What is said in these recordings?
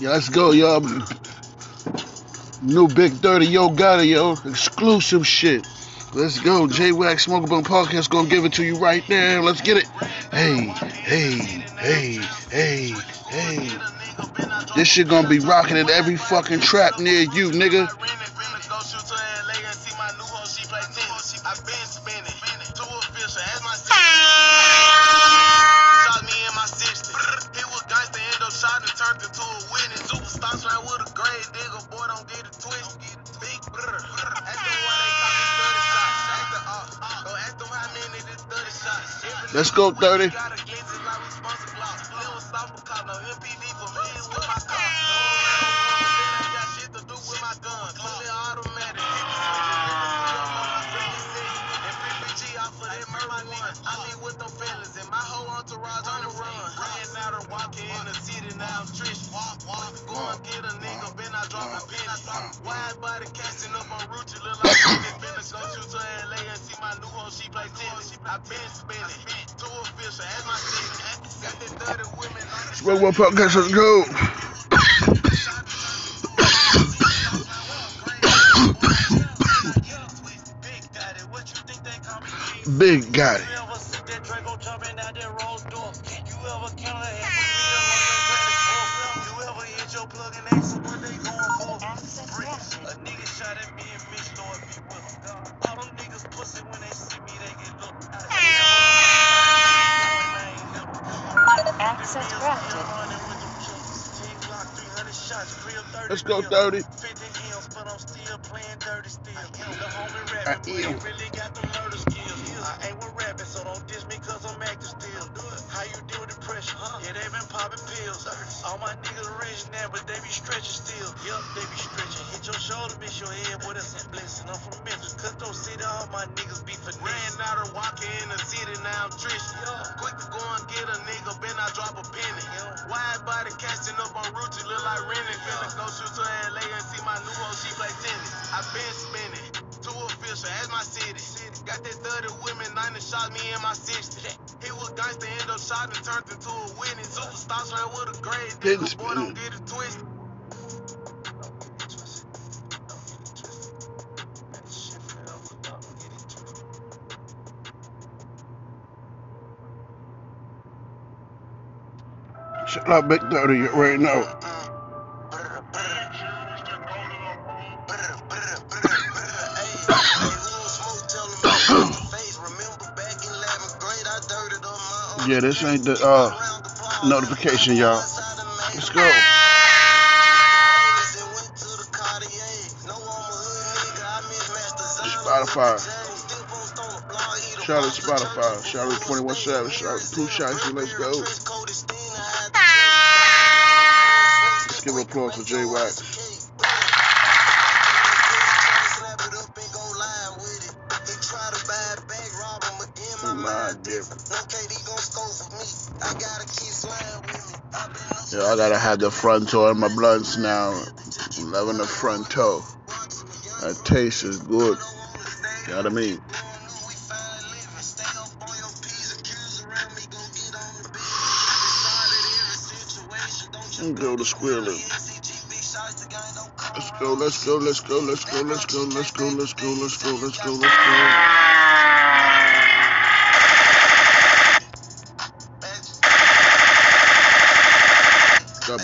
Yeah, let's go, y'all. New Big 30, yo, got it, yo. Exclusive shit. Let's go. J Wax Smoke Bone Podcast gonna give it to you right now. Let's get it. Hey, hey, hey, hey, hey. This shit gonna be rocking in every fucking trap near you, nigga. Let's go, 30. That's my one. I live with no fellas and my whole entourage on the run. Ran out walking in the city, now I'm trish. Go and get a nigga, then I drop a pin. Wide body catching up on Look like I'm go shoot to LA and see my new hoe. She play tennis. I been spinning. Two official, as my city. Got the dirty women. Smoke one podcast, let's go. Big got it. Access granted. Let's go, 30. I am. I ain't with rapping, so don't diss me cause I'm acting still. How you deal with depression? Yeah, they been popping pills. All my niggas rich now, but they be stretching still. Yup, they be stretching. Hit your shoulder, miss your head, boy, that's a blessing. I'm from Memphis, Cutthroat City, all my niggas be finesse. Ran out and walking in the city, now I'm trishy. Quick to go and get a nigga, been I drop a penny. Yeah. Wide body casting up on you look like Rennie. Finna go shoot to LA and see my new hoe, she play tennis. I been spinning. Official, as my city. Got that 30 women, 90 shot me in my 60. He was end up shot and turned into a winning. Superstar ran with a grade boy, don't get it twisted. Shut up, Big 30 right now. Yeah, this ain't the uh, notification, y'all. Let's go. Spotify. Shout out to Spotify. Shout out to 21 Savage. Shout out to Pooh Shiesty. Let's go. Let's give an applause for Jay Wax. Yeah, I gotta have the front toe in my blunts now. I'm loving the front toe. That taste is good. You know what I mean? Go to squirrely. Let's go, let's go, let's go, let's go, let's go, let's go, let's go, let's go, let's go, let's go.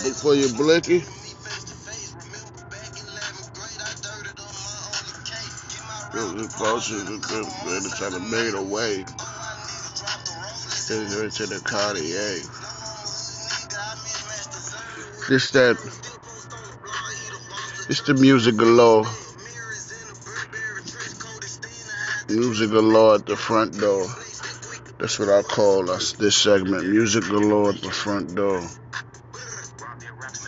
Book for you, Blicky. This bullshit is. Trying to make a way. Getting into the Cartier. This that. It's the music galore. Music galore at the front door. That's what I call us this segment. Music galore at the front door.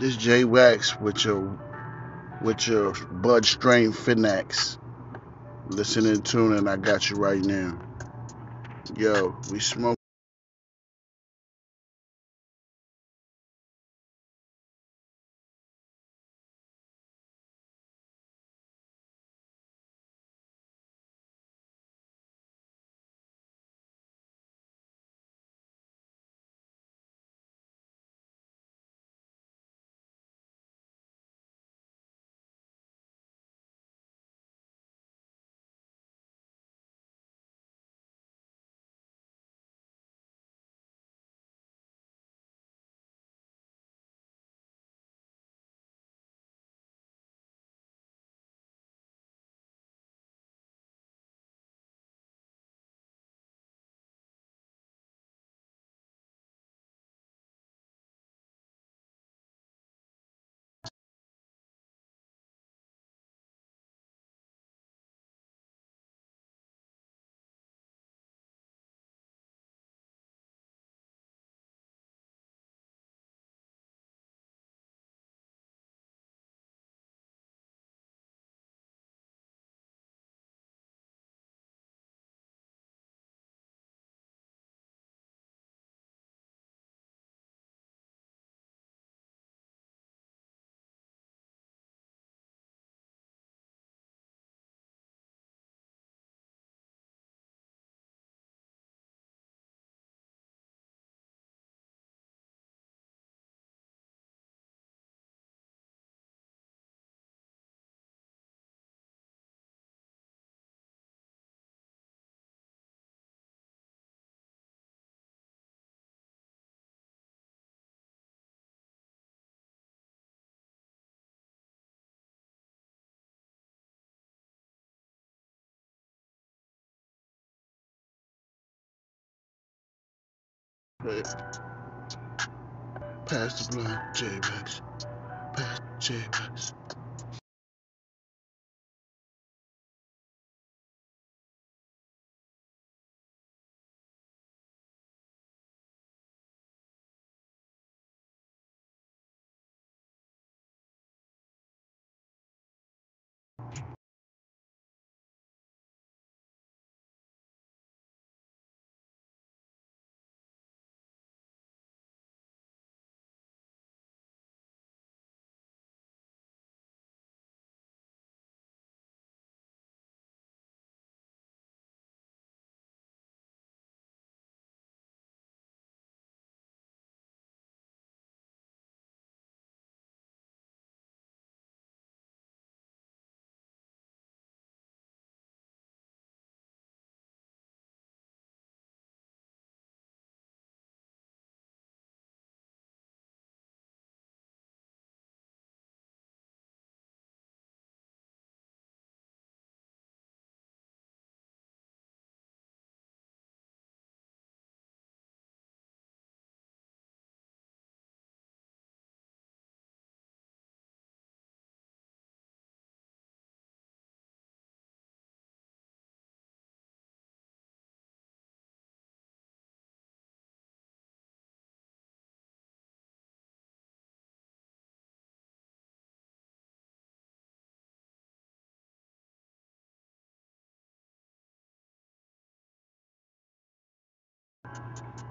This J Wax with your with your Bud Strain Finax. Listening to and I got you right now. Yo, we smoke. Hey, Pass the blunt, J Wax. Pass J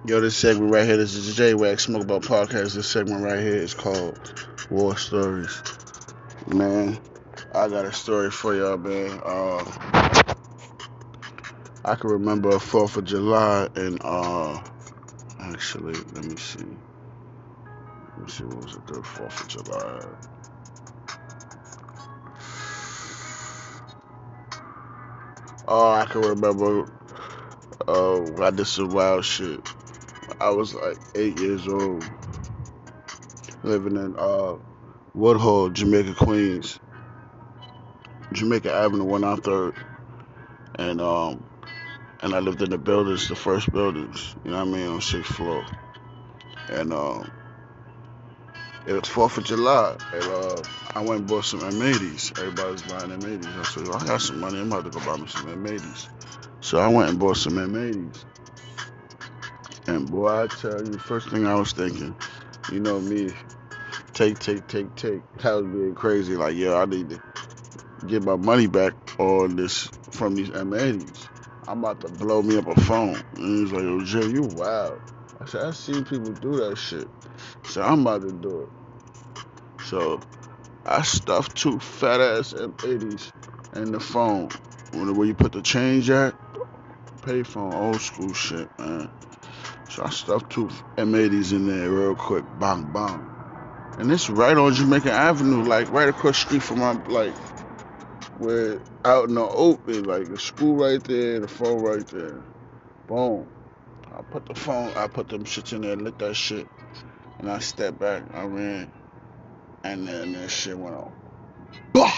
Yo, this segment right here, this is J Wax Smoke About Podcast. This segment right here is called War Stories. Man, I got a story for y'all, man. Uh, I can remember 4th of July and, uh, actually, let me see. Let me see, what was it, the 4th of July? Oh, I can remember, uh, I did some wild shit. I was like eight years old, living in uh, Woodhull, Jamaica, Queens, Jamaica Avenue, one on third, and um, and I lived in the buildings, the first buildings, you know what I mean, on sixth floor, and um, it was Fourth of July, and uh, I went and bought some M80s. Everybody's buying M80s. I said, I got some money, I'm about to go buy me some M80s. So I went and bought some M80s. And boy, I tell you, first thing I was thinking, you know me, take, take, take, take. That was being crazy. Like, yo, I need to get my money back on this from these M80s. I'm about to blow me up a phone. And he was like, yo, Jay, you wild. I said, I seen people do that shit. So I'm about to do it. So I stuffed two fat ass M80s in the phone. Where you put the change at, payphone, old school shit, man. So I stuffed two M80s in there real quick, bang bang. And it's right on Jamaica Avenue, like right across the street from my like where out in the open, like the school right there, the phone right there. Boom. I put the phone, I put them shits in there, lit that shit, and I stepped back, I ran, and then that shit went on. Bah!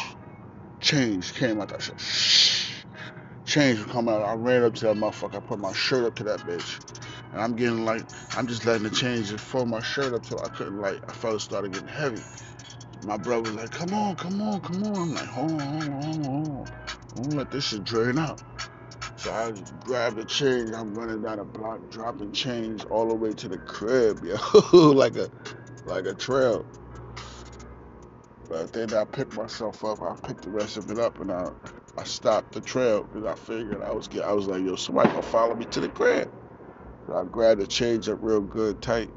Change came out that shit. Shh. Change was coming out. I ran up to that motherfucker. I put my shirt up to that bitch. And I'm getting like, I'm just letting the change and fold my shirt up till I couldn't like, I felt it started getting heavy. My brother was like, come on, come on, come on. I'm like, hold on, hold on, hold on. Don't let this shit drain out. So I grabbed the change. I'm running down the block, dropping change all the way to the crib, yo, like a like a trail. But then I picked myself up. I picked the rest of it up, and I I stopped the trail because I figured I was. I was like, yo, somebody gonna follow me to the crib. I grabbed the change up real good, tight,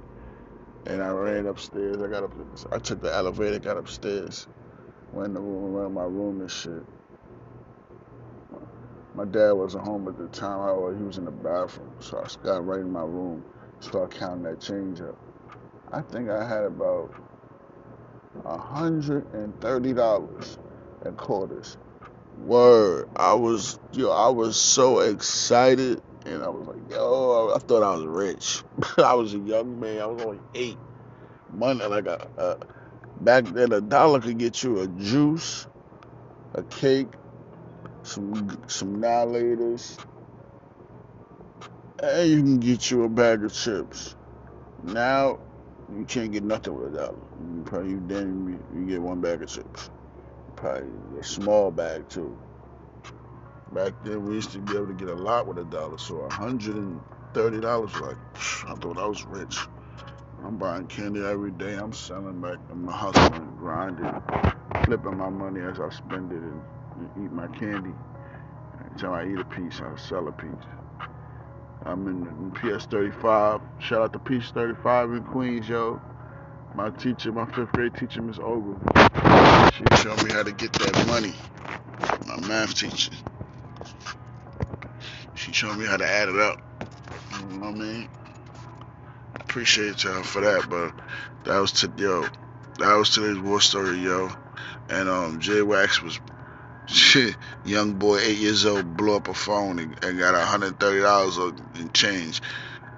and I ran upstairs. I got up. I took the elevator, got upstairs, went in the room, around my room and shit. My dad wasn't home at the time. I was, he was in the bathroom, so I got right in my room, started counting that change up. I think I had about hundred and thirty dollars in quarters. Word, I was yo, I was so excited, and I was like, yo, I thought I was rich. I was a young man. I was only eight. Money like a, a back then, a dollar could get you a juice, a cake, some some Now and Laters, and you can get you a bag of chips. Now you can't get nothing with a dollar. You probably then you get one bag of chips. Probably a small bag too. Back then we used to be able to get a lot with a dollar, so a hundred and thirty dollars like I thought I was rich. I'm buying candy every day. I'm selling back. I'm hustling, grinding, flipping my money as I spend it and, and eat my candy. Time I eat a piece, I sell a piece. I'm in, in PS 35. Shout out to PS 35 in Queens, yo. My teacher, my fifth grade teacher, Miss Ogle. She showed me how to get that money. My math teacher. Showed me how to add it up. You know what I mean? Appreciate y'all for that, but that was to yo. That was today's war story, yo. And um, J Wax was. Young boy, eight years old, blew up a phone and, and got hundred thirty dollars in change.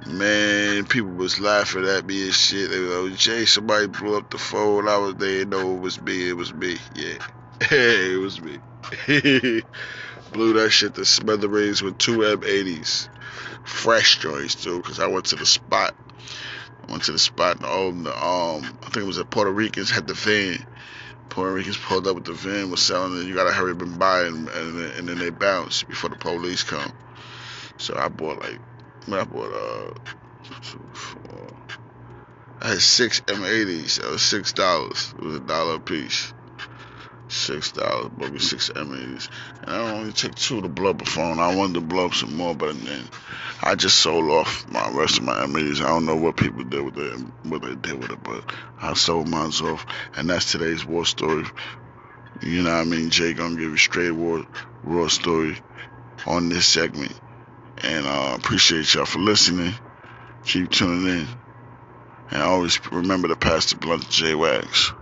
Man, people was laughing at me and shit. They were like, Jay, somebody blew up the phone. I was there. No, it was me. It was me. Yeah. Hey, it was me. Blew that shit to smithereens with two M80s. Fresh joints, too, because I went to the spot. I went to the spot and all the, um, I think it was the Puerto Ricans had the van. Puerto Ricans pulled up with the van, was selling it. You gotta hurry up and buy it, and, and, and then they bounce before the police come. So I bought like I bought uh, two, four. I had six M80s. That was six dollars. It was a dollar a piece. Six dollars, me six M80s, and I only took two to blow up a phone. I wanted to blow up some more, but then I just sold off my rest of my M80s. I don't know what people did with it, what they did with it, but I sold mine off, and that's today's war story. You know what I mean? Jay gonna give you straight war, raw story on this segment. And uh, appreciate y'all for listening. Keep tuning in. And always remember to pass the blunt to J Wax.